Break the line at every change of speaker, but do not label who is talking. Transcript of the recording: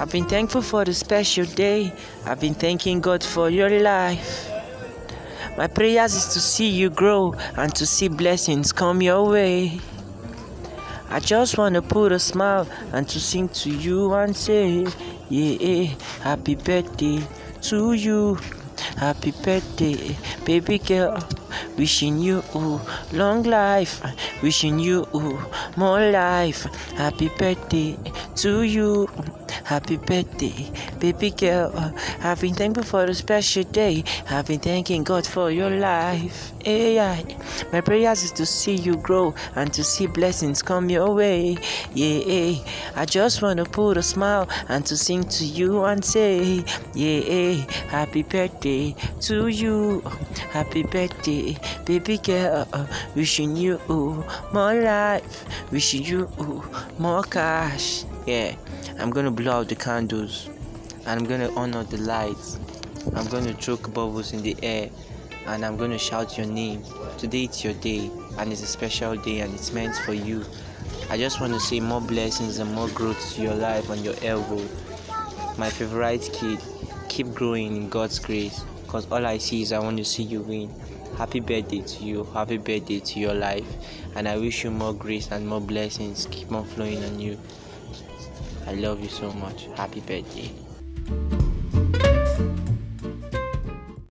I've been thankful for the special day. I've been thanking God for your life. My prayers is to see you grow and to see blessings come your way. I just wanna put a smile and to sing to you and say, yeah, happy birthday to you. Happy birthday, baby girl. Wishing you long life, wishing you more life. Happy birthday to you. Happy birthday, baby girl. I've been thankful for the special day. I've been thanking God for your life. My prayers is to see you grow and to see blessings come your way. Yeah, I just wanna put a smile and to sing to you and say, yeah, happy birthday to you. Happy birthday, baby girl. Wishing you more life, wishing you more cash. Yeah, I'm gonna blow out the candles and I'm gonna honor the lights. I'm gonna choke bubbles in the air and I'm gonna shout your name. Today it's your day and it's a special day and it's meant for you. I just want to say more blessings and more growth to your life and your elbow. My favorite kid, keep growing in God's grace because all I see is I want to see you win. Happy birthday to you, happy birthday to your life, and I wish you more grace and more blessings keep on flowing on you. I love you so much. Happy birthday.